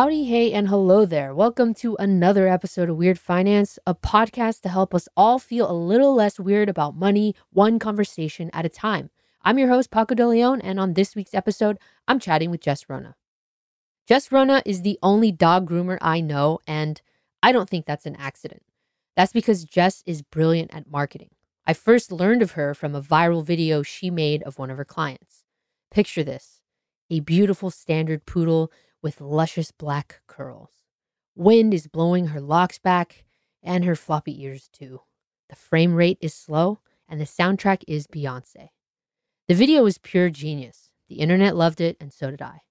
Howdy, hey, and hello there. Welcome to another episode of Weird Finance, a podcast to help us all feel a little less weird about money, one conversation at a time. I'm your host, Paco De Leon, and on this week's episode, I'm chatting with Jess Rona. Jess Rona is the only dog groomer I know, and I don't think that's an accident. That's because Jess is brilliant at marketing. I first learned of her from a viral video she made of one of her clients. Picture this a beautiful standard poodle with luscious black curls. Wind is blowing her locks back and her floppy ears too. The frame rate is slow and the soundtrack is Beyonce. The video is pure genius. The internet loved it and so did I.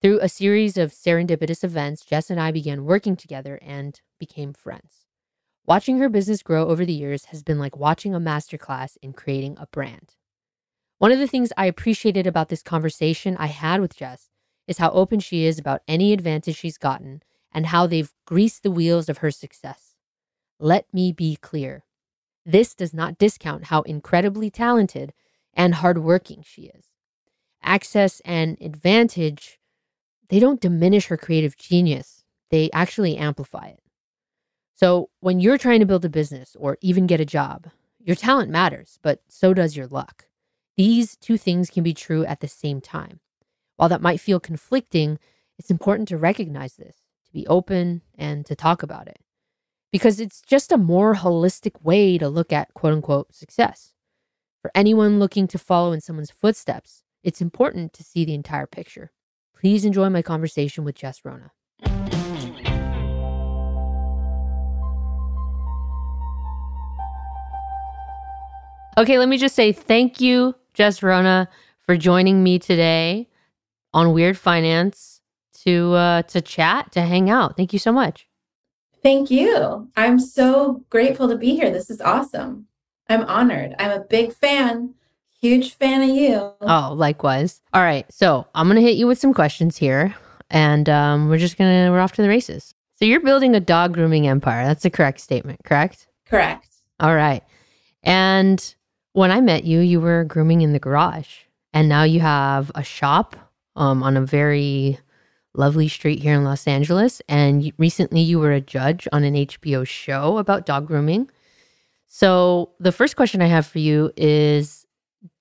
Through a series of serendipitous events, Jess and I began working together and became friends. Watching her business grow over the years has been like watching a masterclass in creating a brand. One of the things I appreciated about this conversation I had with Jess is how open she is about any advantage she's gotten and how they've greased the wheels of her success. Let me be clear. This does not discount how incredibly talented and hardworking she is. Access and advantage, they don't diminish her creative genius, they actually amplify it. So, when you're trying to build a business or even get a job, your talent matters, but so does your luck. These two things can be true at the same time. While that might feel conflicting, it's important to recognize this, to be open, and to talk about it. Because it's just a more holistic way to look at quote unquote success. For anyone looking to follow in someone's footsteps, it's important to see the entire picture. Please enjoy my conversation with Jess Rona. Okay, let me just say thank you, Jess Rona, for joining me today on Weird Finance to uh, to chat, to hang out. Thank you so much. Thank you. I'm so grateful to be here. This is awesome. I'm honored. I'm a big fan, huge fan of you. Oh, likewise. All right, so I'm gonna hit you with some questions here, and um, we're just gonna we're off to the races. So you're building a dog grooming empire. That's a correct statement, correct? Correct. All right, and when I met you, you were grooming in the garage, and now you have a shop um, on a very lovely street here in Los Angeles. And recently, you were a judge on an HBO show about dog grooming. So, the first question I have for you is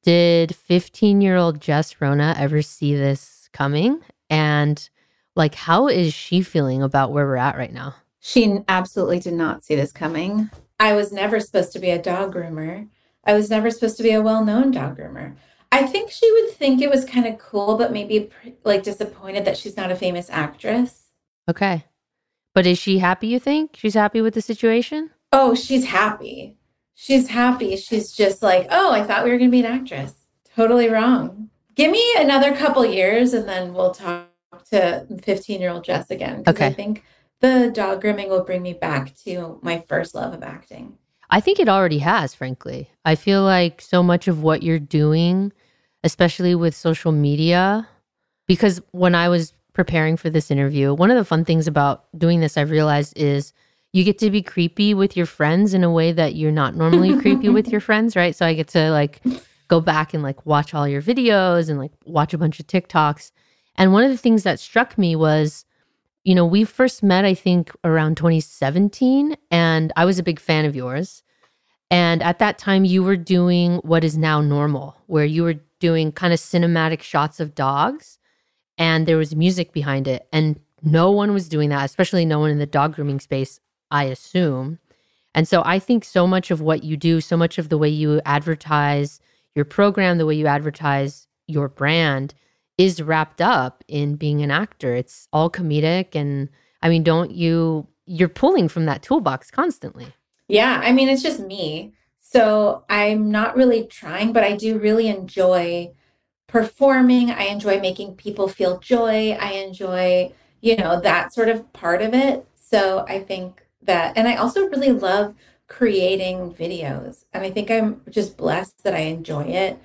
Did 15 year old Jess Rona ever see this coming? And, like, how is she feeling about where we're at right now? She absolutely did not see this coming. I was never supposed to be a dog groomer. I was never supposed to be a well known dog groomer. I think she would think it was kind of cool, but maybe like disappointed that she's not a famous actress. Okay. But is she happy, you think? She's happy with the situation? Oh, she's happy. She's happy. She's just like, oh, I thought we were going to be an actress. Totally wrong. Give me another couple years and then we'll talk to 15 year old Jess again. Okay. I think the dog grooming will bring me back to my first love of acting. I think it already has, frankly. I feel like so much of what you're doing, especially with social media, because when I was preparing for this interview, one of the fun things about doing this, I've realized is you get to be creepy with your friends in a way that you're not normally creepy with your friends, right? So I get to like go back and like watch all your videos and like watch a bunch of TikToks. And one of the things that struck me was, you know, we first met, I think, around 2017, and I was a big fan of yours. And at that time, you were doing what is now normal, where you were doing kind of cinematic shots of dogs and there was music behind it. And no one was doing that, especially no one in the dog grooming space, I assume. And so I think so much of what you do, so much of the way you advertise your program, the way you advertise your brand is wrapped up in being an actor. It's all comedic. And I mean, don't you, you're pulling from that toolbox constantly. Yeah, I mean, it's just me. So I'm not really trying, but I do really enjoy performing. I enjoy making people feel joy. I enjoy, you know, that sort of part of it. So I think that, and I also really love creating videos. And I think I'm just blessed that I enjoy it.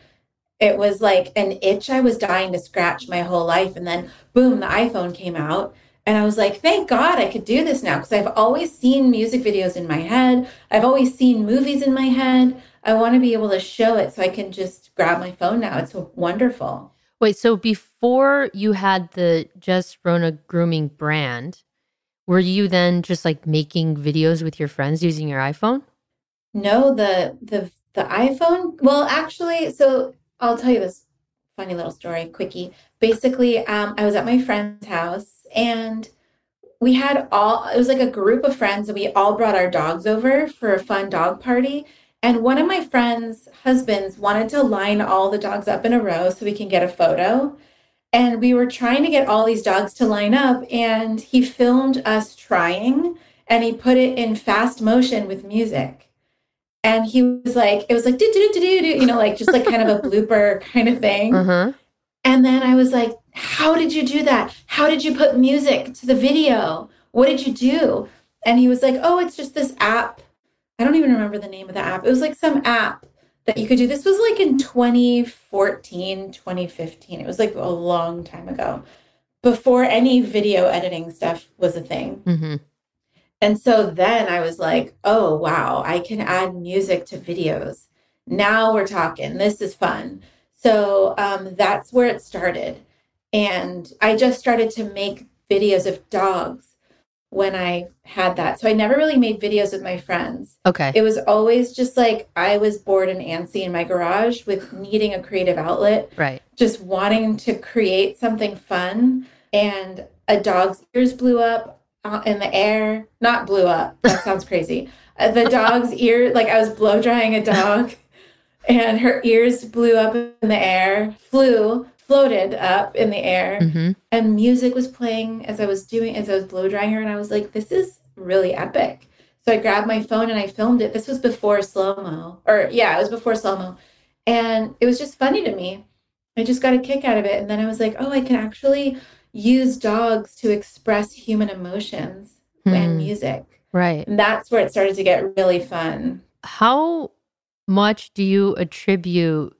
It was like an itch I was dying to scratch my whole life. And then, boom, the iPhone came out. And I was like, thank God I could do this now because I've always seen music videos in my head. I've always seen movies in my head. I want to be able to show it so I can just grab my phone now. It's wonderful. Wait, so before you had the Jess Rona grooming brand, were you then just like making videos with your friends using your iPhone? No, the the the iPhone. Well, actually, so I'll tell you this funny little story, quickie. Basically, um, I was at my friend's house and we had all it was like a group of friends and we all brought our dogs over for a fun dog party. And one of my friends' husbands wanted to line all the dogs up in a row so we can get a photo. And we were trying to get all these dogs to line up, and he filmed us trying and he put it in fast motion with music. And he was like, it was like, do, do, do, do, do, you know, like just like kind of a blooper kind of thing. Huh. And then I was like, How did you do that? How did you put music to the video? What did you do? And he was like, Oh, it's just this app. I don't even remember the name of the app. It was like some app that you could do. This was like in 2014, 2015. It was like a long time ago before any video editing stuff was a thing. Mm-hmm. And so then I was like, oh, wow, I can add music to videos. Now we're talking. This is fun. So um, that's where it started. And I just started to make videos of dogs when I had that. So I never really made videos with my friends. Okay. It was always just like I was bored and antsy in my garage with needing a creative outlet right. just wanting to create something fun and a dog's ears blew up uh, in the air. Not blew up. That sounds crazy. Uh, the dog's ear like i was blow drying a dog and her ears blew up in the air flew floated up in the air Mm-hmm. and music was playing as i was doing as i was blow drying her and i was like this is really epic. So i grabbed my phone and i filmed it. This was before slow mo or yeah it was before slow mo and it was just funny to me. I just got a kick out of it. And then I was like, oh, I can actually use dogs to express human emotions Hmm. and music. Right. And that's where it started to get really fun. How much do you attribute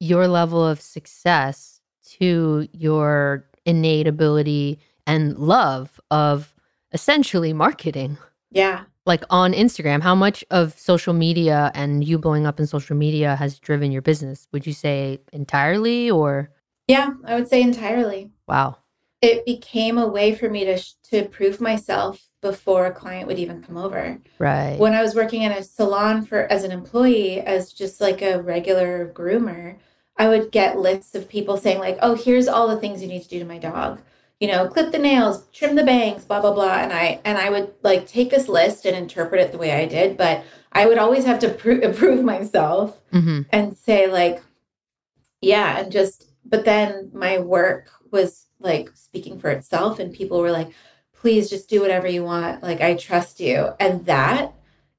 your level of success to your innate ability and love of essentially marketing? Yeah. like on Instagram, how much of social media and you blowing up in social media has driven your business? Would you say entirely or Yeah, I would say entirely. Wow? It became a way for me to to prove myself before a client would even come over. Right. when I was working in a salon for as an employee, as just like a regular groomer, I would get lists of people saying like, "Oh, here's all the things you need to do to my dog." You know, clip the nails, trim the bangs, blah blah blah, and I and I would like take this list and interpret it the way I did, but I would always have to pro- approve myself hmm and say like, yeah, and just. But then my work was like speaking for itself, and people were like, "Please just do whatever you want. Like I trust you," and that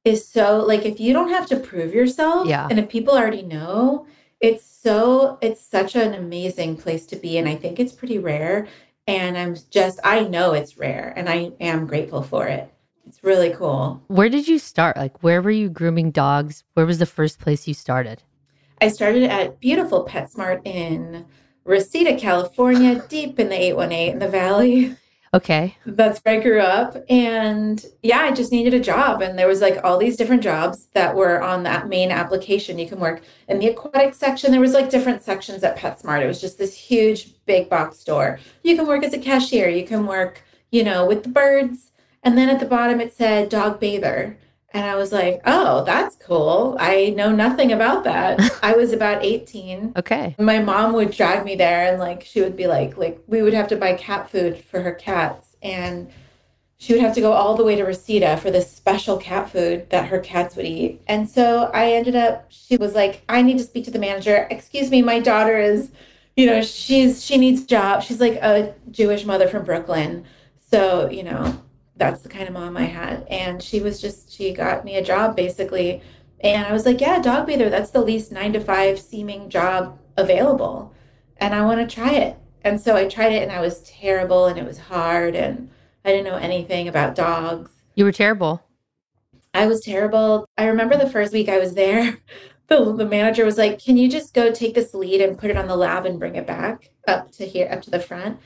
is so like if you don't have to prove yourself Yeah. and if people already know it's so it's such an amazing place to be and i think it's pretty rare and i'm just i know it's rare and i am grateful for it it's really cool Where did you start? Like, where were you grooming dogs? Where was the first place you started? i started at beautiful petsmart in reseda california deep in the 818 in the valley Okay. That's where I grew up. And yeah, I just needed a job. And there was like all these different jobs that were on that main application. You can work in the aquatic section. There was like different sections at PetSmart. It was just this huge big box store. You can work as a cashier. You can work, you know, with the birds. And then at the bottom it said dog bather. And I was like, oh, that's cool. I know nothing about that. I was about 18 Okay. my mom would drag me there and like she would be like like we would have to buy cat food for her cats and she would have to go all the way to Reseda for this special cat food that her cats would eat. And so I ended up she was like I need to speak to the manager. Excuse me, my daughter is you know, she's she needs a job. She's like a Jewish mother from Brooklyn. So, you know, that's the kind of mom I had. And she was just she got me a job basically. And I was like, yeah, dog bather, that's the least nine to five seeming job available. And I want to try it. And so I tried it and I was terrible and it was hard and I didn't know anything about dogs. You were terrible. I was terrible. I remember the first week I was there, the, the manager was like, Can you just go take this lead and put it on the lab and bring it back up to here, up to the front?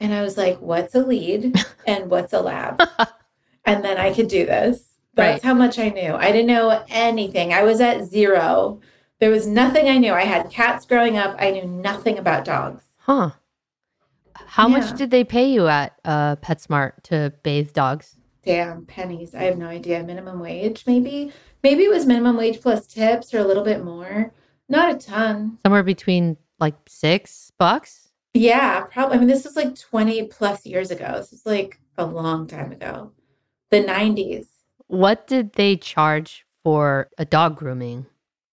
And I was like, What's a lead and what's a lab? and then I could do this. That's Right. how much I knew. I didn't know anything. I was at zero. There was nothing I knew. I had cats growing up. I knew nothing about dogs. Huh. How Yeah. much did they pay you at uh, PetSmart to bathe dogs? Damn, pennies. I have no idea. Minimum wage, maybe? Maybe it was minimum wage plus tips or a little bit more. Not a ton. Somewhere between like six bucks? Yeah, probably. I mean, this was like 20 plus years ago. This is like a long time ago. The 90s. What did they charge for a dog grooming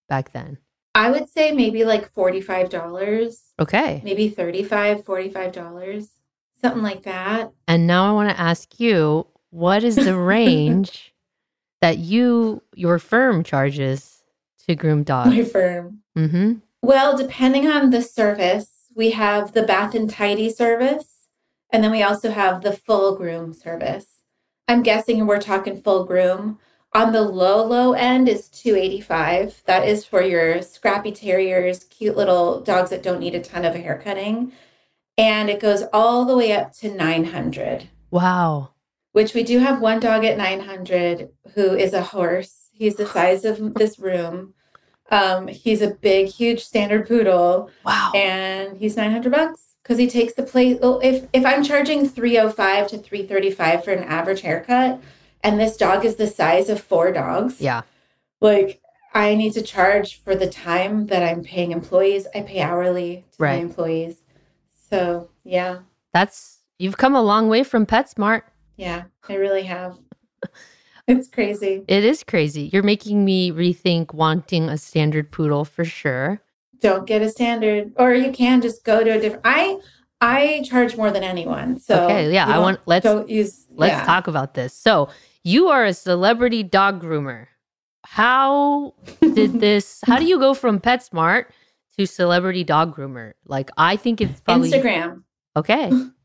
back then? I would say maybe like $45, Okay. maybe $35, $45, something like that. And now I want to ask you what is the range that you, your firm charges to groom dogs? My firm. Mm-hmm. Well, depending on the service, we have the bath and tidy service, and then we also have the full groom service. I'm guessing we're talking full groom. On the low, low end is 285. That is for your scrappy terriers, cute little dogs that don't need a ton of hair cutting. And it goes all the way up to 900, Wow. which we do have one dog at 900 who is a horse. He's the size of this room. Um, he's a big, huge standard poodle. Wow. and he's 900 bucks because he takes the place well, if if i'm charging 305 to 335 for an average haircut and this dog is the size of four dogs yeah. like i need to charge for the time that i'm paying employees. I pay hourly to my employees. So yeah. That's, you've come a long way from PetSmart. yeah i really have it's crazy It is crazy. You're making me rethink wanting a standard poodle for sure. don't get a standard or you can just go to a different i i charge more than anyone so Okay, yeah, I want- let's- don't use Let's yeah. talk about this. So, you are a celebrity dog groomer. How did this, how do you go from PetSmart to celebrity dog groomer? Like, I think it's probably instagram Okay.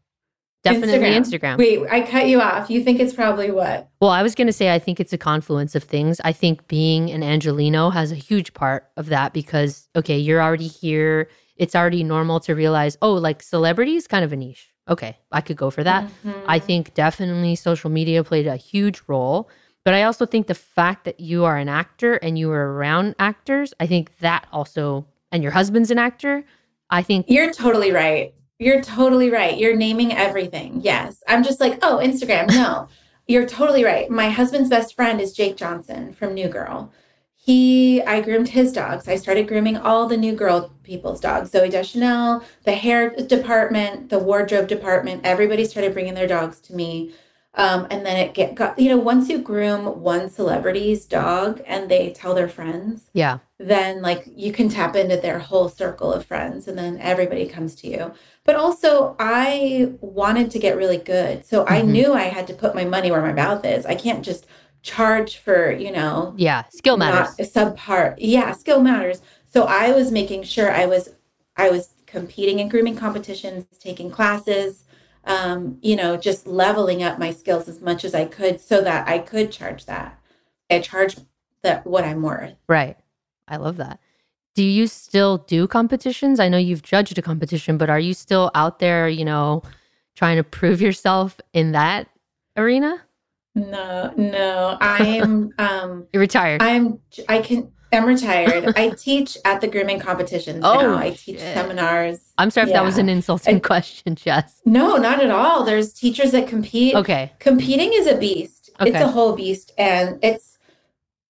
Definitely Instagram. Wait, I cut you off. You think it's probably what? Well, I was going to say, I think it's a confluence of things. I think being an Angeleno has a huge part of that because, okay, you're already here. It's already normal to realize, oh, like celebrity is kind of a niche. Okay, I could go for that. Mhm. I think definitely social media played a huge role. But I also think the fact that you are an actor and you are around actors, I think that also, and your husband's an actor, I think You're totally right. You're totally right. You're naming everything. Yes. I'm just like, oh, Instagram. No, you're totally right. My husband's best friend is Jake Johnson from New Girl. He, I groomed his dogs. I started grooming all the New Girl people's dogs. Zooey Deschanel, the hair department, the wardrobe department. Everybody started bringing their dogs to me. Um, and then it get got you know once you groom one celebrity's dog and they tell their friends, yeah. then like you can tap into their whole circle of friends and then everybody comes to you but also i wanted to get really good so i Mhm. knew i had to put my money where my mouth is i can't just charge for you know Yeah. Skill matters. subpar yeah skill matters so i was making sure i was i was competing in grooming competitions taking classes um, you know just leveling up my skills as much as i could so that i could charge that i charge that what i'm worth Right. I love that. Do you still do competitions? I know you've judged a competition, but are you still out there, you know, trying to prove yourself in that arena? No, no. I'm um You're retired. I'm I can I'm retired. I teach at the grooming competitions Oh, now. I teach shit. seminars. I'm sorry if that was an insulting I- question, Jess. No, not at all. There's teachers that compete. Okay. Competing is a beast. Okay. It's a whole beast and it's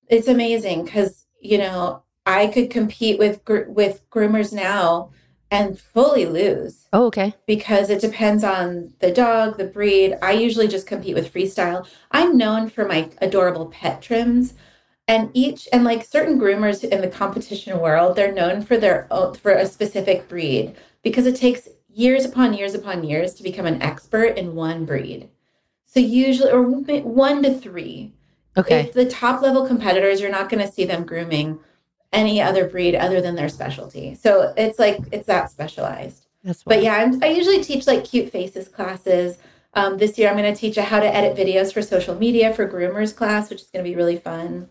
it's amazing cuz you know, I could compete with gr- with groomers now and fully lose. Oh, okay. because it depends on the dog, the breed. I usually just compete with freestyle. I'm known for my adorable pet trims. And each and like certain groomers in the competition world, they're known for their own, for a specific breed because it takes years upon years upon years to become an expert in one breed. So usually or one to 3. Okay. If the top level competitors, you're not going to see them grooming any other breed other than their specialty. So it's like it's that specialized. That's why. But yeah, I'm, I usually teach like cute faces classes. Um, this year, I'm going to teach a how to edit videos for social media for groomers class, which is going to be really fun.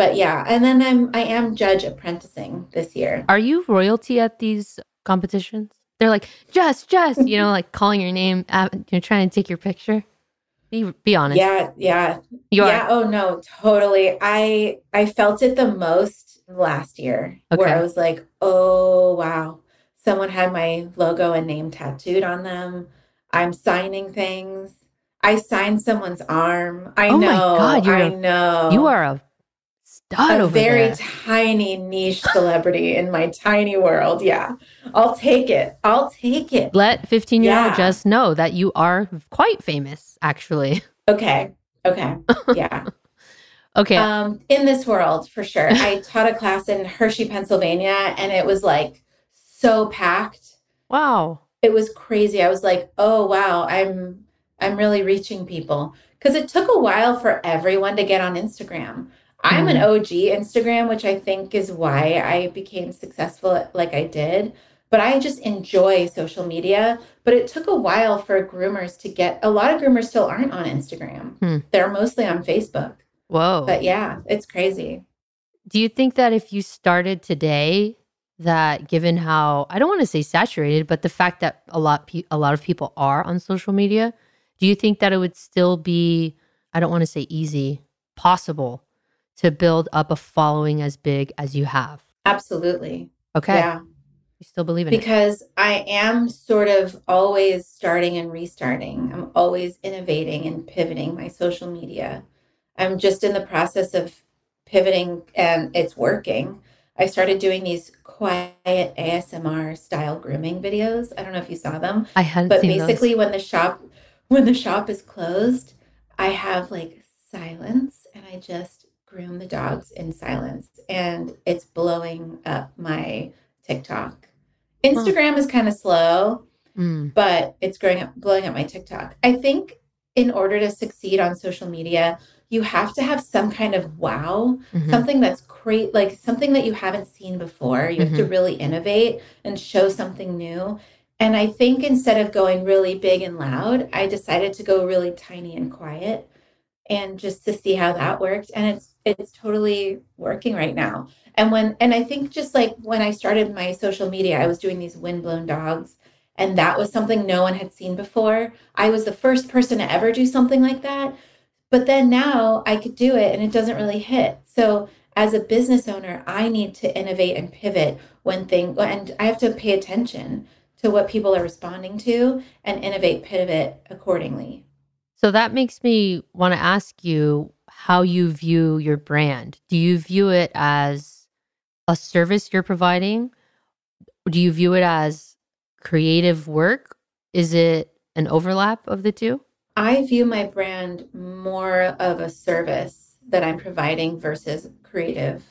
But yeah, and then I'm I am judge apprenticing this year. Are you royalty at these competitions? They're like, Jess, Jess, you know, like calling your name, uh, you're trying to take your picture. Be, be honest. Yeah, yeah, You yeah. are. Oh no, totally. I I felt it the most last year, where I was like, oh wow, someone had my logo and name tattooed on them. I'm signing things. I signed someone's arm. I Oh my know. God, you're I a- know. You are a a very there. tiny niche celebrity in my tiny world. Yeah. I'll take it. I'll take it. Let 15 year old Yeah. Jess know that you are quite famous, actually. Okay. Okay. Yeah. Okay. um, in this world, for sure. I taught a class in Hershey, Pennsylvania, and it was like so packed. wow. It was crazy. I was like, oh wow, I'm I'm really reaching people. Because it took a while for everyone to get on Instagram. I'm an OG Instagram, which I think is why I became successful like I did. But I just enjoy social media. But it took a while for groomers to get a lot of groomers still aren't on Instagram. Hmm. They're mostly on Facebook. Whoa. But yeah, it's crazy. Do you think that if you started today, that given how I don't want to say saturated, but the fact that a lot pe- a lot of people are on social media, do you think that it would still be I don't want to say easy, possible to build up a following as big as you have? Absolutely. Okay. Yeah. You still believe in it? Because I am sort of always starting and restarting. I'm always innovating and pivoting my social media. I'm just in the process of pivoting and it's working. I started doing these quiet ASMR style grooming videos. I don't know if you saw them, I hadn't but seen those. basically when the shop when the shop is closed, I have like silence and I just groom the dogs in silence and it's blowing up my TikTok. Instagram is kind of slow, Mm, but it's growing up blowing up my TikTok. I think in order to succeed on social media, you have to have some kind of wow, mhm. something that's great, like something that you haven't seen before. You have to really innovate and show something new. And I think instead of going really big and loud, I decided to go really tiny and quiet and just to see how that worked. And it's it's totally working right now. And when and I think just like when I started my social media, I was doing these windblown dogs. And that was something no one had seen before. I was the first person to ever do something like that. But then now I could do it and it doesn't really hit. So as a business owner, I need to innovate and pivot when thing and I have to pay attention to what people are responding to and innovate, pivot accordingly. So that makes me want to ask you how you view your brand. Do you view it as a service you're providing? Do you view it as creative work? Is it an overlap of the two? I view my brand more of a service that I'm providing versus creative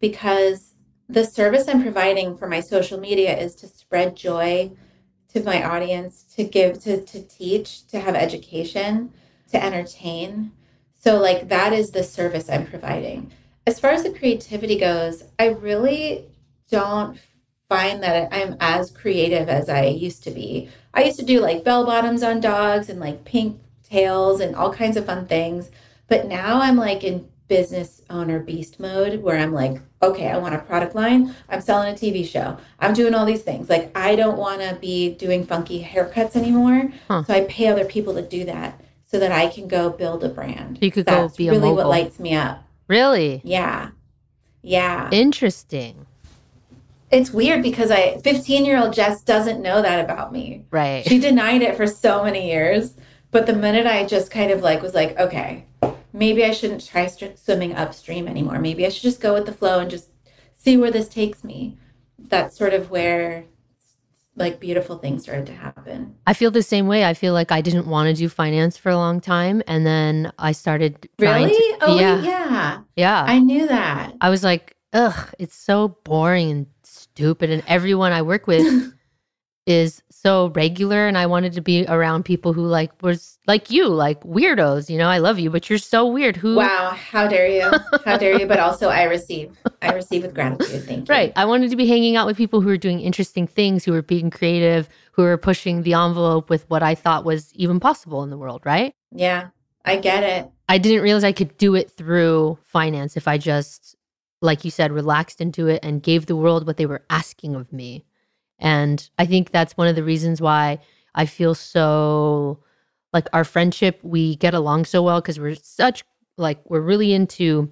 because the service I'm providing for my social media is to spread joy to my audience, to give, to, to teach, to have education, to entertain. So, like, that is the service I'm providing. As far as the creativity goes, I really don't find that I'm as creative as I used to be. I used to do like bell bottoms on dogs and like pink tails and all kinds of fun things. But now I'm like in business owner beast mode where I'm like, okay, I want a product line. I'm selling a TV show. I'm doing all these things. Like, I don't want to be doing funky haircuts anymore. Huh. So I pay other people to do that so that I can go build a brand. You could go That's be a really what lights me up. Really? Yeah. Yeah. Interesting. it's weird because I 15 year old Jess doesn't know that about me. Right. She denied it for so many years. But the minute I just kind of like was like, okay, maybe I shouldn't try st- swimming upstream anymore. Maybe I should just go with the flow and just see where this takes me. That's sort of where like beautiful things started to happen. I feel the same way. I feel like I didn't want to do finance for a long time. And then I started Really? to- oh, yeah. yeah. Yeah. I knew that. I was like, ugh, it's so boring and stupid. And everyone I work with is so regular. And I wanted to be around people who like was like you, like weirdos. You know, I love you, but you're so weird. Who Wow, how dare you? How dare you? But also I receive. I receive with gratitude. Thank you. Right. I wanted to be hanging out with people who were doing interesting things, who were being creative, who were pushing the envelope with what I thought was even possible in the world, right? Yeah. I get it. I didn't realize I could do it through finance if I just, like you said, relaxed into it and gave the world what they were asking of me. And I think that's one of the reasons why I feel so like our friendship, we get along so well because we're such, like, we're really into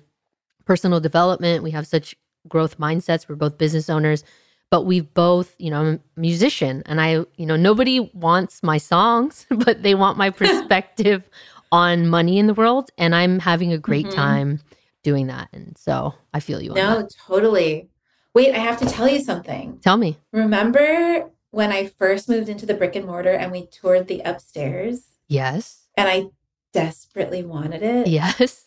personal development. We have such growth mindsets. We're both business owners, but we've both, you know, I'm a musician and I, you know, nobody wants my songs, but they want my perspective on money in the world. And I'm having a great Mhm. time doing that. And so I feel you No, totally. Wait, I have to tell you something. Tell me. Remember when I first moved into the brick and mortar and we toured the upstairs Yes. and I desperately wanted it? Yes.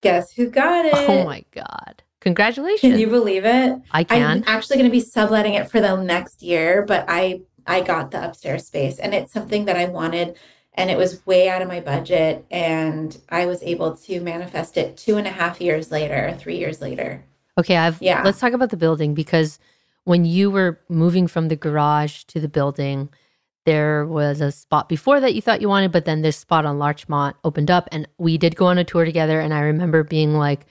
Guess who got it? Oh my God. Congratulations. Can you believe it? I can. I'm actually going to be subletting it for the next year, but I I got the upstairs space and it's something that I wanted and it was way out of my budget and I was able to manifest it two and a half years later, three years later. Okay, I've Yeah. let's talk about the building because when you were moving from the garage to the building, there was a spot before that you thought you wanted, but then this spot on Larchmont opened up and we did go on a tour together and I remember being like,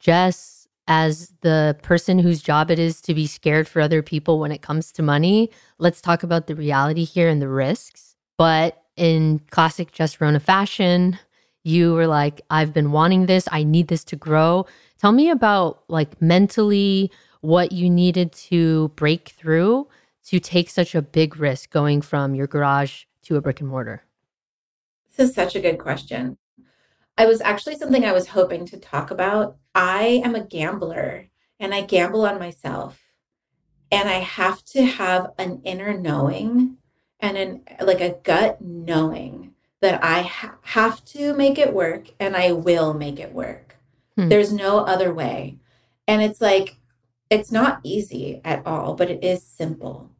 Jess, as the person whose job it is to be scared for other people when it comes to money, let's talk about the reality here and the risks. But in classic Jess Rona fashion, you were like, I've been wanting this. I need this to grow. Tell me about like mentally what you needed to break through to take such a big risk going from your garage to a brick and mortar. This is such a good question. I was actually something I was hoping to talk about. I am a gambler and I gamble on myself. And I have to have an inner knowing and an like a gut knowing that I ha- have to make it work and I will make it work. Hmm. There's no other way. And it's like it's not easy at all, but it is simple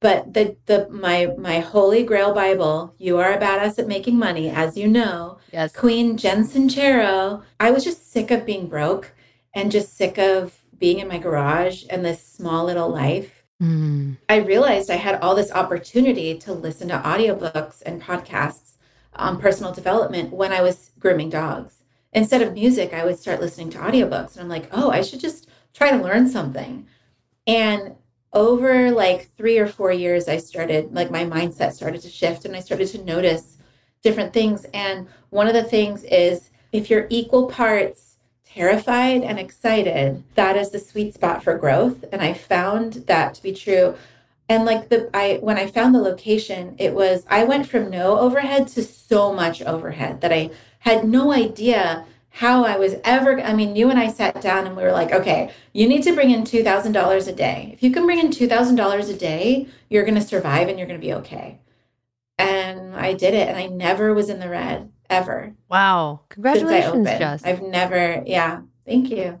but the the my my holy grail bible you are a badass at making money as you know Yes. queen jen sincero i was just sick of being broke and just sick of being in my garage and this small little life Mm, i realized i had all this opportunity to listen to audiobooks and podcasts on personal development when i was grooming dogs instead of music i would start listening to audiobooks and i'm like oh i should just try to learn something and over like three or four years, I started, like, my mindset started to shift and I started to notice different things. And one of the things is if you're equal parts terrified and excited, that is the sweet spot for growth. And I found that to be true. And like the I when I found the location, it was I went from no overhead to so much overhead that I had no idea how I was ever I mean, you and I sat down and we were like, okay, you need to bring in $2,000 a day. If you can bring in $2,000 a day, you're going to survive and you're going to be okay. And I did it and I never was in the red ever. Wow. Congratulations. Jess. I've never, yeah. Thank you.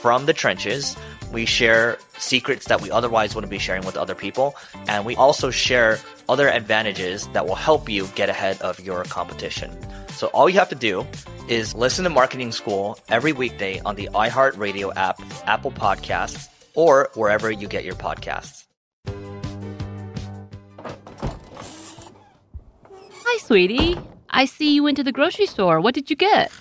from the trenches. We share secrets that we otherwise wouldn't be sharing with other people. And we also share other advantages that will help you get ahead of your competition. So all you have to do is listen to Marketing School every weekday on the iHeartRadio app, Apple Podcasts, or wherever you get your podcasts. Hi, sweetie. I see you went to the grocery store. What did you get?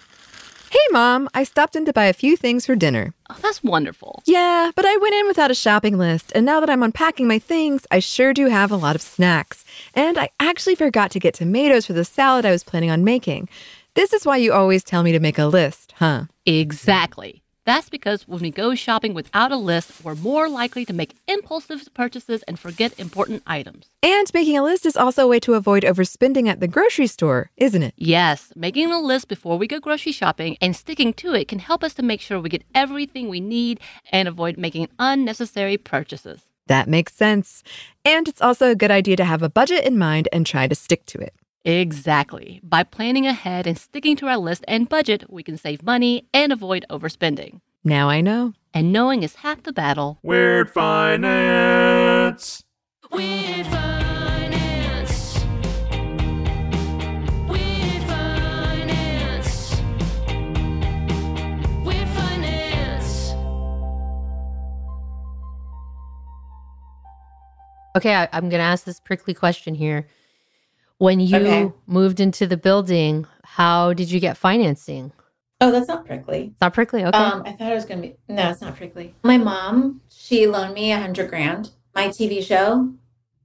Hey, Mom, I stopped in to buy a few things for dinner. Oh, that's wonderful. Yeah, but I went in without a shopping list, and now that I'm unpacking my things, I sure do have a lot of snacks. And I actually forgot to get tomatoes for the salad I was planning on making. This is why you always tell me to make a list, huh? Exactly. That's because when we go shopping without a list, we're more likely to make impulsive purchases and forget important items. And making a list is also a way to avoid overspending at the grocery store, isn't it? Yes, making a list before we go grocery shopping and sticking to it can help us to make sure we get everything we need and avoid making unnecessary purchases. That makes sense. And it's also a good idea to have a budget in mind and try to stick to it. Exactly. By planning ahead and sticking to our list and budget, we can save money and avoid overspending. Now I know. and knowing is half the battle. Weird Finance. Weird finance. Weird finance. Weird finance. Okay, I, I'm going to ask this prickly question here. When you Okay. moved into the building, how did you get financing? Oh, that's not prickly. It's not prickly. Okay. Um, I thought it was gonna be no, it's not prickly. My mom, she loaned me a hundred grand, my TV show,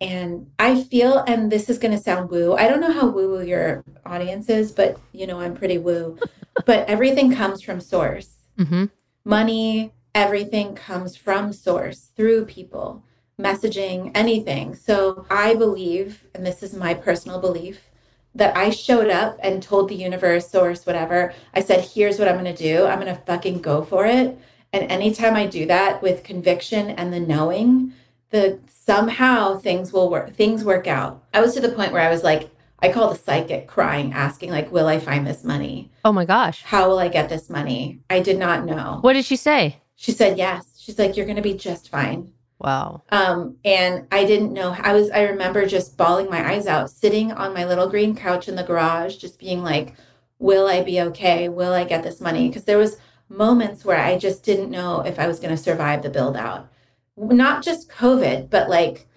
and I feel, and this is gonna sound woo. I don't know how woo woo your audience is, but you know I'm pretty woo. but everything comes from source. mm-hmm. Money, everything comes from source through people, messaging, anything. So I believe, and this is my personal belief, that I showed up and told the universe, source, whatever, I said, here's what I'm going to do. I'm going to fucking go for it. And anytime I do that with conviction and the knowing, the somehow things will work, things work out. I was to the point where I was like, I call the psychic crying, asking, like, will I find this money? Oh my gosh. How will I get this money? I did not know. What did she say? She said, yes. She's like, you're going to be just fine. Wow. Um, and I didn't know. I was. I remember just bawling my eyes out, sitting on my little green couch in the garage, just being like, "Will I be okay? Will I get this money?" Because there was moments where I just didn't know if I was going to survive the build out. Not just COVID, but like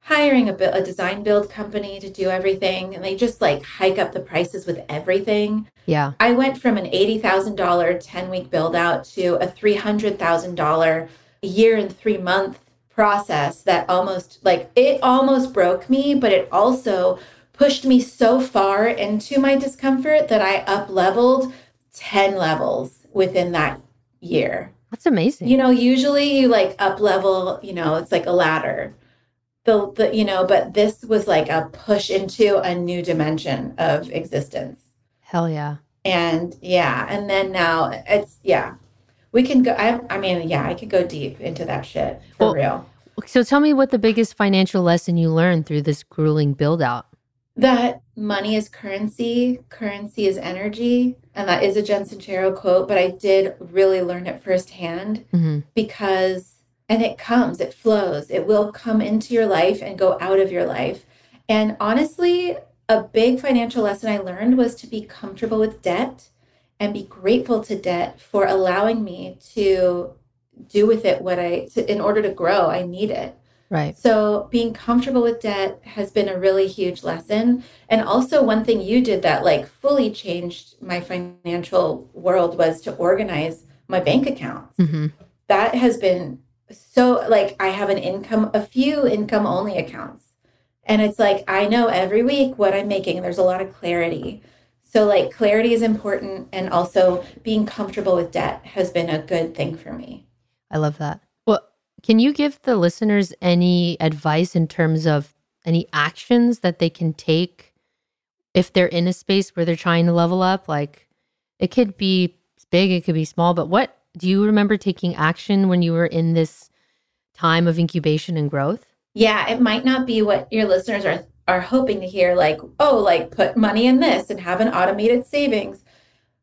hiring a, a design build company to do everything, and they just like hike up the prices with everything. Yeah. I went from an $80,000 10 week build out to a $300,000 year and three month process that almost like it almost broke me, but it also pushed me so far into my discomfort that I up leveled 10 levels within that year. That's amazing. You know, usually you like up level, you know, it's like a ladder. The, the you know, but this was like a push into a new dimension of existence. Hell yeah. And yeah, and then now it's yeah. We can go I I mean, yeah, I could go deep into that shit for Well, real. So tell me what the biggest financial lesson you learned through this grueling build out. That money is currency, currency is energy, and that is a Jen Sincero quote, but I did really learn it firsthand Mm-hmm. because and it comes, it flows. It will come into your life and go out of your life. And honestly, a big financial lesson I learned was to be comfortable with debt and be grateful to debt for allowing me to do with it what I to, in order to grow, I need it. Right. So being comfortable with debt has been a really huge lesson. And also one thing you did that like fully changed my financial world was to organize my bank accounts. Mm-hmm. That has been so like I have an income a few income only accounts. And it's like I know every week what I'm making. There's a lot of clarity. So like clarity is important and also being comfortable with debt has been a good thing for me. I love that. Well, can you give the listeners any advice in terms of any actions that they can take if they're in a space where they're trying to level up? Like it could be big, it could be small, but what do you remember taking action when you were in this time of incubation and growth? Yeah, it might not be what your listeners are are hoping to hear like, oh, like put money in this and have an automated savings.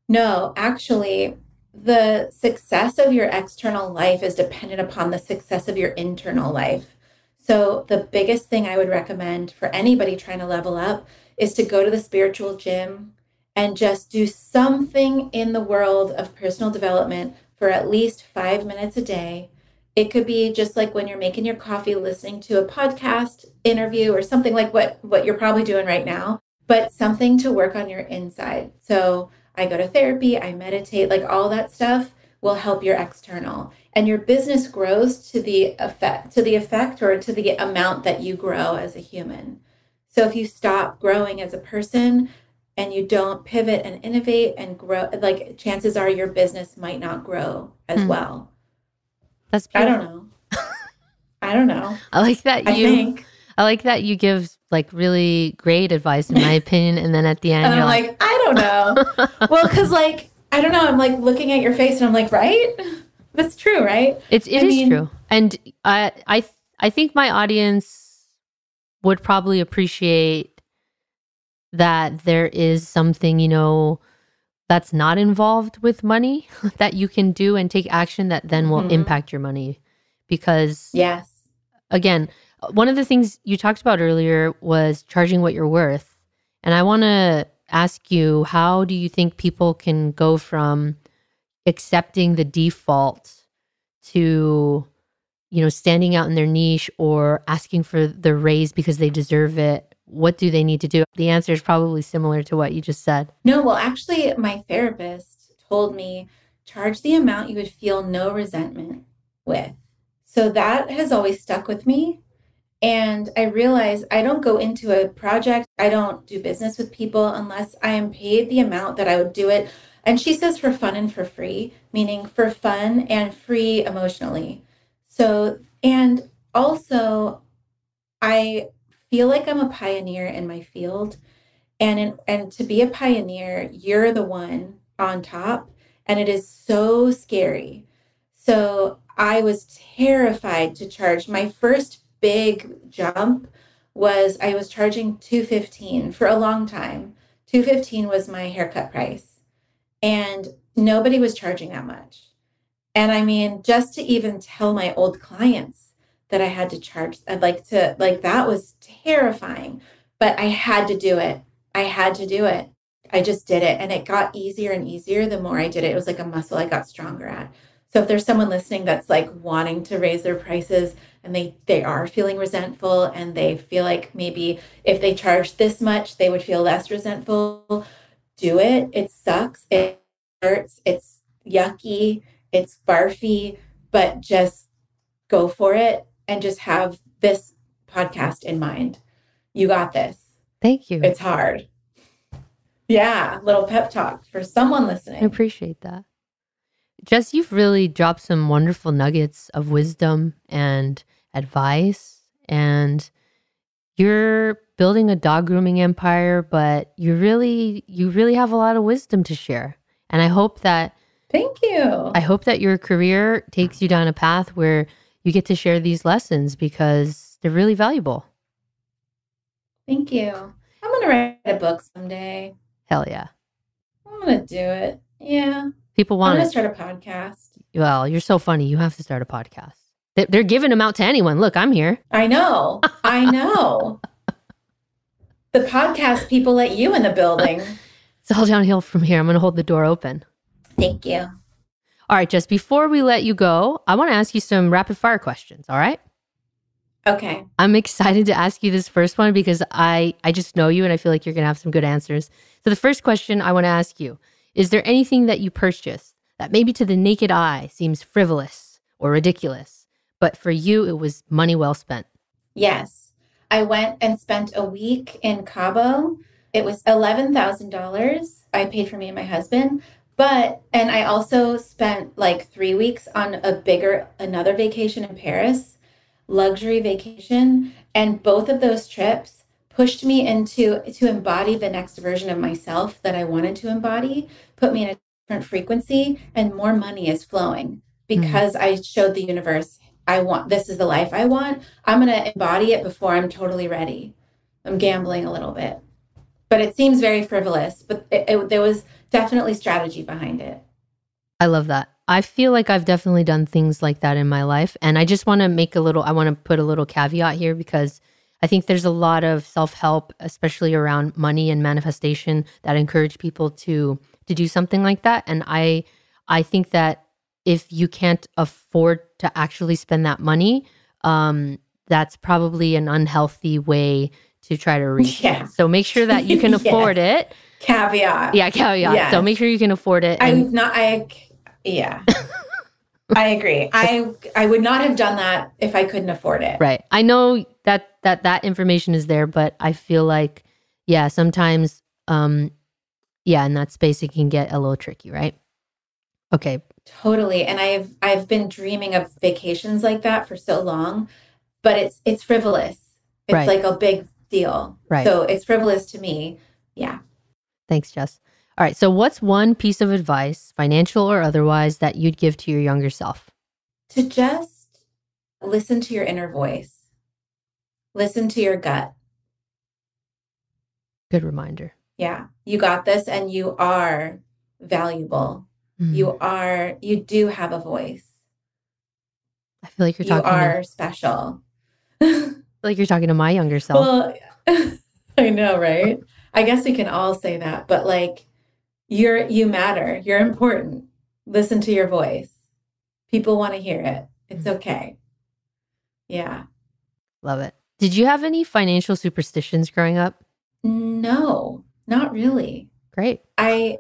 No, actually, the success of your external life is dependent upon the success of your internal life. So, the biggest thing I would recommend for anybody trying to level up is to go to the spiritual gym and just do something in the world of personal development for at least five minutes a day. It could be just like when you're making your coffee, listening to a podcast interview or something like what, what you're probably doing right now, but something to work on your inside. So I go to therapy, I meditate, like all that stuff will help your external. And your business grows to the effect, to the effect or to the amount that you grow as a human. So if you stop growing as a person and you don't pivot and innovate and grow, like chances are your business might not grow as Hmm. well. That's I don't know. I don't know. I like that I you think. I like that you give like really great advice in my opinion and then at the end And I'm like, I don't know. well, because like, I don't know. I'm like looking at your face and I'm like, right? That's true, right? It's it is mean- true, and I I I think my audience would probably appreciate that there is something you know that's not involved with money that you can do and take action that then will Mhm. impact your money because Yes. again one of the things you talked about earlier was charging what you're worth and i want to ask you how do you think people can go from accepting the default to you know standing out in their niche or asking for the raise because they deserve it what do they need to do the answer is probably similar to what you just said No, well, actually, my therapist told me charge the amount you would feel no resentment with. So that has always stuck with me. And I realize I don't go into a project, I don't do business with people unless I am paid the amount that I would do it. And she says for fun and for free, meaning for fun and free emotionally. So, and also, I feel like I'm a pioneer in my field. And in, and to be a pioneer you're the one on top and it is so scary. So i was terrified to charge. My first big jump was i was charging 215 for a long time. 215 was my haircut price and nobody was charging that much. And i mean just to even tell my old clients that i had to charge i'd like to like that was terrifying but i had to do it I had to do it. I just did it. And it got easier and easier the more I did it. It was like a muscle I got stronger at. So if there's someone listening that's like wanting to raise their prices and they they are feeling resentful and they feel like maybe if they charge this much they would feel less resentful, do it. It sucks. It hurts. It's yucky. It's barfy, but just go for it and just have this podcast in mind. You got this. thank you It's hard. Yeah, little pep talk for someone listening. I appreciate that. Jess, you've really dropped some wonderful nuggets of wisdom and advice. And you're building a dog grooming empire, but you really, you really have a lot of wisdom to share. And I hope that Thank you. I hope that your career takes you down a path where you get to share these lessons because they're really valuable. Thank you. I'm gonna write a book someday. Hell yeah. I'm gonna do it. Yeah. People want gonna start a podcast. Well, you're so funny. You have to start a podcast. They- They're giving them out to anyone. Look, I'm here. I know. I know. the podcast people let you in the building. It's all downhill from here. I'm going to hold the door open. Thank you. All right, just before we let you go, I want to ask you some rapid fire questions. All right. Okay. I'm excited to ask you this first one because I I just know you and I feel like you're going to have some good answers. So the first question I want to ask you, is there anything that you purchased that maybe to the naked eye seems frivolous or ridiculous, but for you it was money well spent? Yes. I went and spent a week in Cabo. It was $11,000 I paid for me and my husband. But, and I also spent like three weeks on a bigger, another vacation in Paris, luxury vacation. And both of those trips pushed me into, to embody the next version of myself that I wanted to embody, put me in a different frequency, and more money is flowing hmm. because I showed the universe I want this is the life I want. I'm going to embody it before I'm totally ready. I'm gambling a little bit. But it seems very frivolous, but it, it, there was definitely strategy behind it. I love that. I feel like I've definitely done things like that in my life. And I just want to make a little, I want to put a little caveat here because I think there's a lot of self help, especially around money and manifestation, that encourage people to to do something like that. And I I think that if you can't afford to actually spend that money, um, that's probably an unhealthy way to try to reach. it. So make sure that you can Yes. afford it. Caveat. Yeah, caveat. So make sure you can afford it. and- I've not, I, yeah. I agree. I I would not have done that if I couldn't afford it. Right. I know that that that information is there, but I feel like yeah, sometimes um yeah, in that space it can get a little tricky, right? Okay. Totally. And I've I've been dreaming of vacations like that for so long, but it's it's frivolous. It's Right. like a big deal. Right. So it's frivolous to me. Yeah. Thanks, Jess. All right. So what's one piece of advice, financial or otherwise, that you'd give to your younger self? To just listen to your inner voice. Listen to your gut. Good reminder. Yeah. You got this and you are valuable. Mhm. You are, you do have a voice. I feel like you're You talking. are To, special. I feel like you're talking to my younger self. Well, I know, right? I guess we can all say that, but like you're you matter. You're important. Listen to your voice. People want to hear it. It's mm-hmm. okay. Yeah. Love it. Did you have any financial superstitions growing up? No, not really. Great. I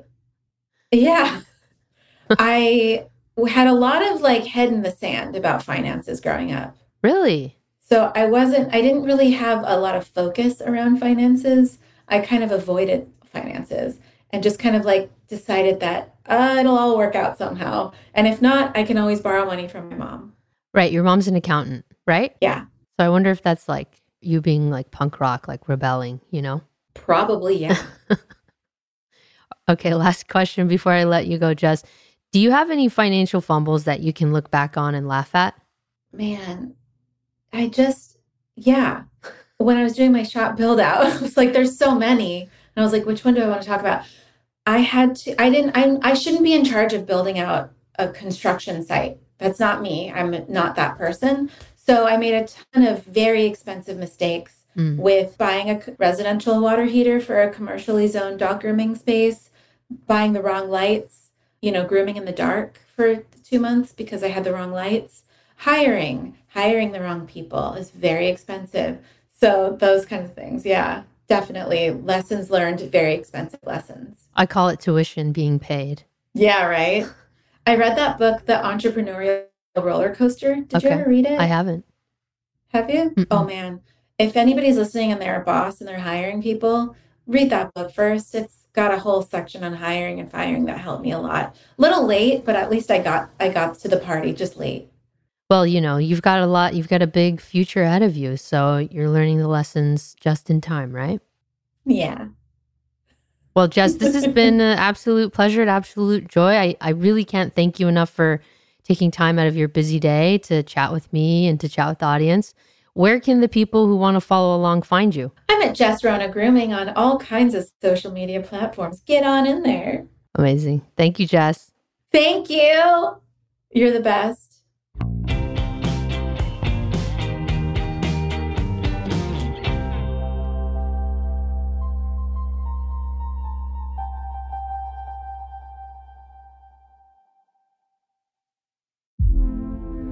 yeah. I had a lot of like head in the sand about finances growing up. Really? So I wasn't, I didn't really have a lot of focus around finances. I kind of avoided finances and just kind of like decided that uh, it'll all work out somehow. And if not, I can always borrow money from my mom. Right. Your mom's an accountant, right? Yeah, So I wonder if that's like you being like punk rock, like rebelling, you know? probably. Yeah. Okay, last question before I let you go, Jess. Do you have any financial fumbles that you can look back on and laugh at? Man, I just, yeah. When I was doing my shop build out, I was like, there's so many. And I was like, which one do I want to talk about? I had to, I didn't, I, I shouldn't be in charge of building out a construction site. That's not me. I'm not that person. So I made a ton of very expensive mistakes Mm. with buying a residential water heater for a commercially zoned dog grooming space, buying the wrong lights, you know, grooming in the dark for two months because I had the wrong lights. Hiring, hiring the wrong people is very expensive. So those kinds of things. Yeah, definitely. Lessons learned, very expensive lessons. I call it tuition being paid. Yeah, right. I read that book, The Entrepreneurial Roller Coaster. Did you ever read it? I haven't. Have you? Oh man. If anybody's listening and they're a boss and they're hiring people, read that book first. It's got a whole section on hiring and firing that helped me a lot. Little late, but at least I got I got to the party just late. Well, you know, you've got a lot, you've got a big future ahead of you. So you're learning the lessons just in time, right? Yeah. Well, Jess, this has been an absolute pleasure, an absolute joy. I, I really can't thank you enough for taking time out of your busy day to chat with me and to chat with the audience. Where can the people who want to follow along find you? I'm at Jess Rona Grooming on all kinds of social media platforms. Get on in there. Amazing. Thank you, Jess. Thank you. You're the best.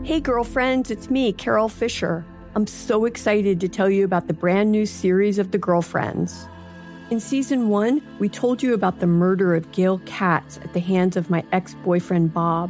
Hey, girlfriends, it's me, Carol Fisher. I'm so excited to tell you about the brand new series of The Girlfriends. In season one, we told you about the murder of Gail Katz at the hands of my ex boyfriend, Bob.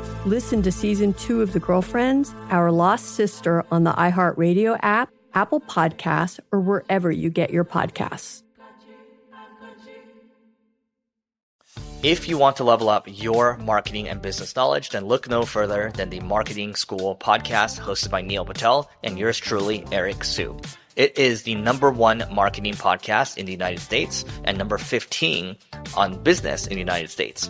Listen to season two of The Girlfriends, Our Lost Sister on the iHeartRadio app, Apple Podcasts, or wherever you get your podcasts. If you want to level up your marketing and business knowledge, then look no further than the Marketing School podcast hosted by Neil Patel and yours truly, Eric Siu. It is the number one marketing podcast in the United States and number 15 on business in the United States.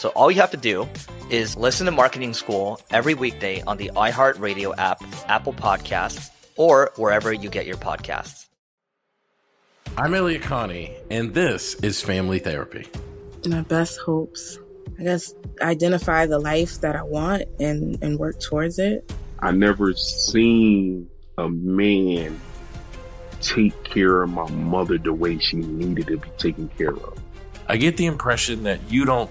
So all you have to do is listen to Marketing School every weekday on the iHeartRadio app, Apple Podcasts, or wherever you get your podcasts. I'm Elliott Connie, and this is Family Therapy. My best hopes. I guess identify the life that I want and, and work towards it. I never seen a man take care of my mother the way she needed to be taken care of. I get the impression that you don't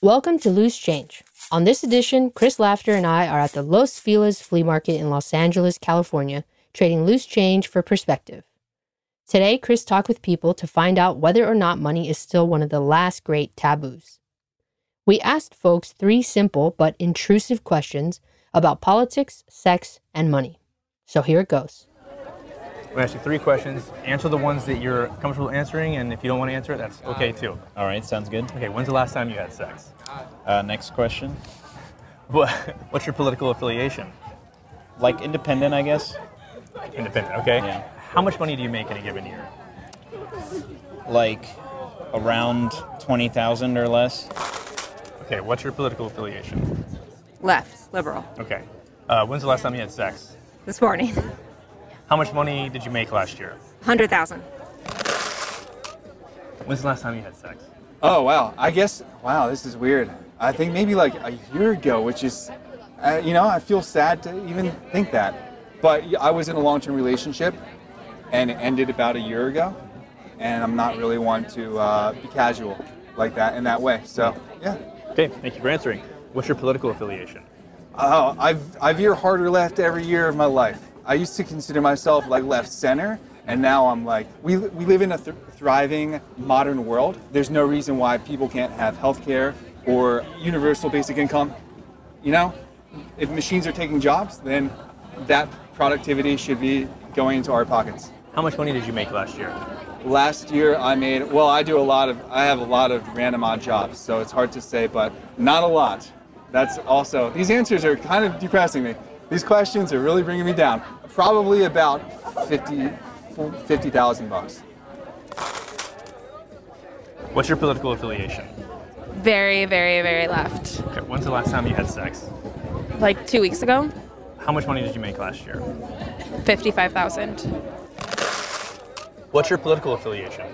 Welcome to Loose Change. On this edition, Chris Laughter and I are at the Los Feliz Flea Market in Los Angeles, California, trading loose change for perspective. Today, Chris talked with people to find out whether or not money is still one of the last great taboos. We asked folks three simple but intrusive questions about politics, sex, and money. So here it goes. I'm gonna ask you three questions. Answer the ones that you're comfortable answering, and if you don't want to answer it, that's okay too. All right, sounds good. Okay, when's the last time you had sex? Uh, next question. What, what's your political affiliation? Like independent, I guess. Independent, okay. Yeah. How much money do you make in a given year? Like around 20,000 or less. Okay, what's your political affiliation? Left, liberal. Okay. Uh, when's the last time you had sex? This morning. How much money did you make last year? 100,000. When's the last time you had sex? Oh wow! I guess wow, this is weird. I think maybe like a year ago, which is, uh, you know, I feel sad to even think that. But I was in a long-term relationship, and it ended about a year ago, and I'm not really one to uh, be casual like that in that way. So yeah. Okay, thank you for answering. What's your political affiliation? Oh, I've I veer harder left every year of my life. I used to consider myself like left center, and now I'm like, we, we live in a th- thriving modern world. There's no reason why people can't have health care or universal basic income. You know, if machines are taking jobs, then that productivity should be going into our pockets. How much money did you make last year? Last year I made, well, I do a lot of, I have a lot of random odd jobs, so it's hard to say, but not a lot. That's also, these answers are kind of depressing me. These questions are really bringing me down. Probably about 50, 50,000 bucks. What's your political affiliation? Very, very, very left. Okay, when's the last time you had sex? Like two weeks ago, How much money did you make last year? 55,000. What's your political affiliation?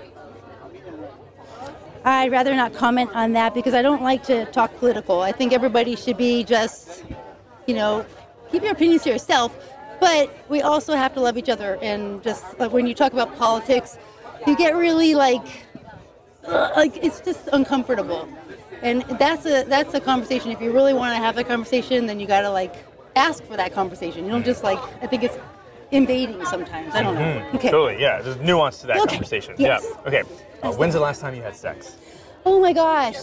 I'd rather not comment on that because I don't like to talk political. I think everybody should be just, you know, keep your opinions to yourself. But we also have to love each other. And just like when you talk about politics, you get really like, uh, like it's just uncomfortable. And that's a that's a conversation. If you really want to have a conversation, then you gotta like ask for that conversation. You don't just like. I think it's invading sometimes. I don't know. Mhm, Okay. Totally, yeah. There's nuance to that Okay, conversation. yes. Yeah. Okay. Uh, when's the last time you had sex? Oh my gosh.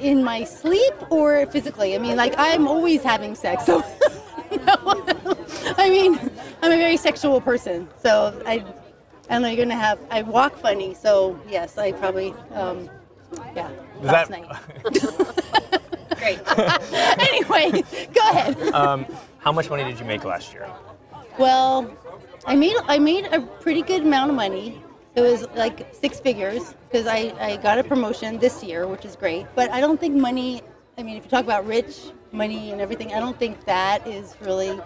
In my sleep or physically? I mean, like, I'm always having sex. So, I mean, I'm a very sexual person. So, I, I don't know, you're going to have, I walk funny. So, yes, I probably, um, yeah, Does last that- night. Great. anyway, go ahead. Um, how much money did you make last year? Well, I made I made a pretty good amount of money. It was like six figures because I, I got a promotion this year, which is great. But I don't think money. I mean, if you talk about rich money and everything, I don't think that is really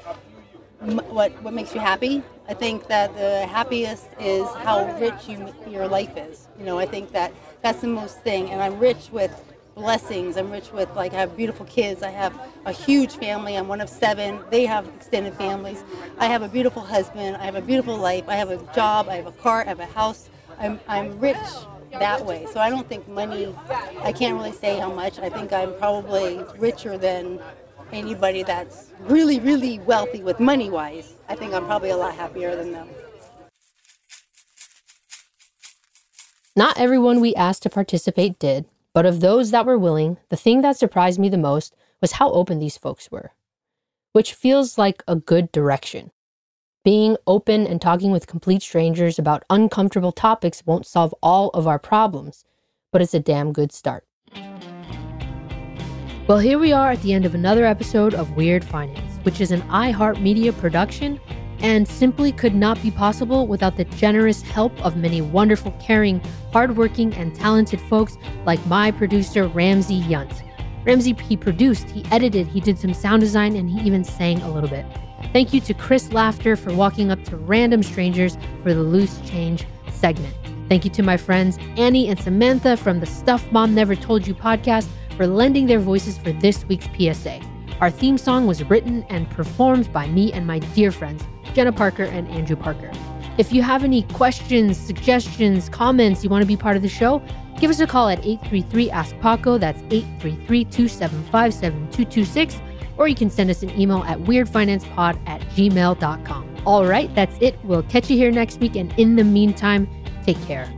what what makes you happy. I think that the happiest is how rich you your life is. You know, I think that that's the most thing. And I'm rich with blessings. I'm rich with like I have beautiful kids. I have a huge family. I'm one of seven. They have extended families. I have a beautiful husband. I have a beautiful life. I have a job. I have a car. I have a house. I'm I'm rich that way. So I don't think money. I can't really say how much. I think I'm probably richer than anybody that's really really wealthy with money wise. I think I'm probably a lot happier than them. Not everyone we asked to participate did, but of those that were willing, the thing that surprised me the most was how open these folks were, which feels like a good direction. Being open and talking with complete strangers about uncomfortable topics won't solve all of our problems, but it's a damn good start. Well, here we are at the end of another episode of Weird Finance, which is an iHeartMedia production and simply could not be possible without the generous help of many wonderful, caring, hardworking, and talented folks like my producer, Ramsey Yount. Ramsey, he produced, he edited, he did some sound design, and he even sang a little bit. Thank you to Chris Laughter for walking up to random strangers for the Loose Change segment. Thank you to my friends Anney and Samantha from the Stuff Mom Never Told You podcast for lending their voices for this week's PSA. Our theme song was written and performed by me and my dear friends, Jenna Parker and Andrew Parker. If you have any questions, suggestions, comments, you want to be part of the show, give us a call at 833 Ask Paco. That's 833 275 7226. Or you can send us an email at weirdfinancepod at gmail.com. All right, that's it. We'll catch you here next week. And in the meantime, take care.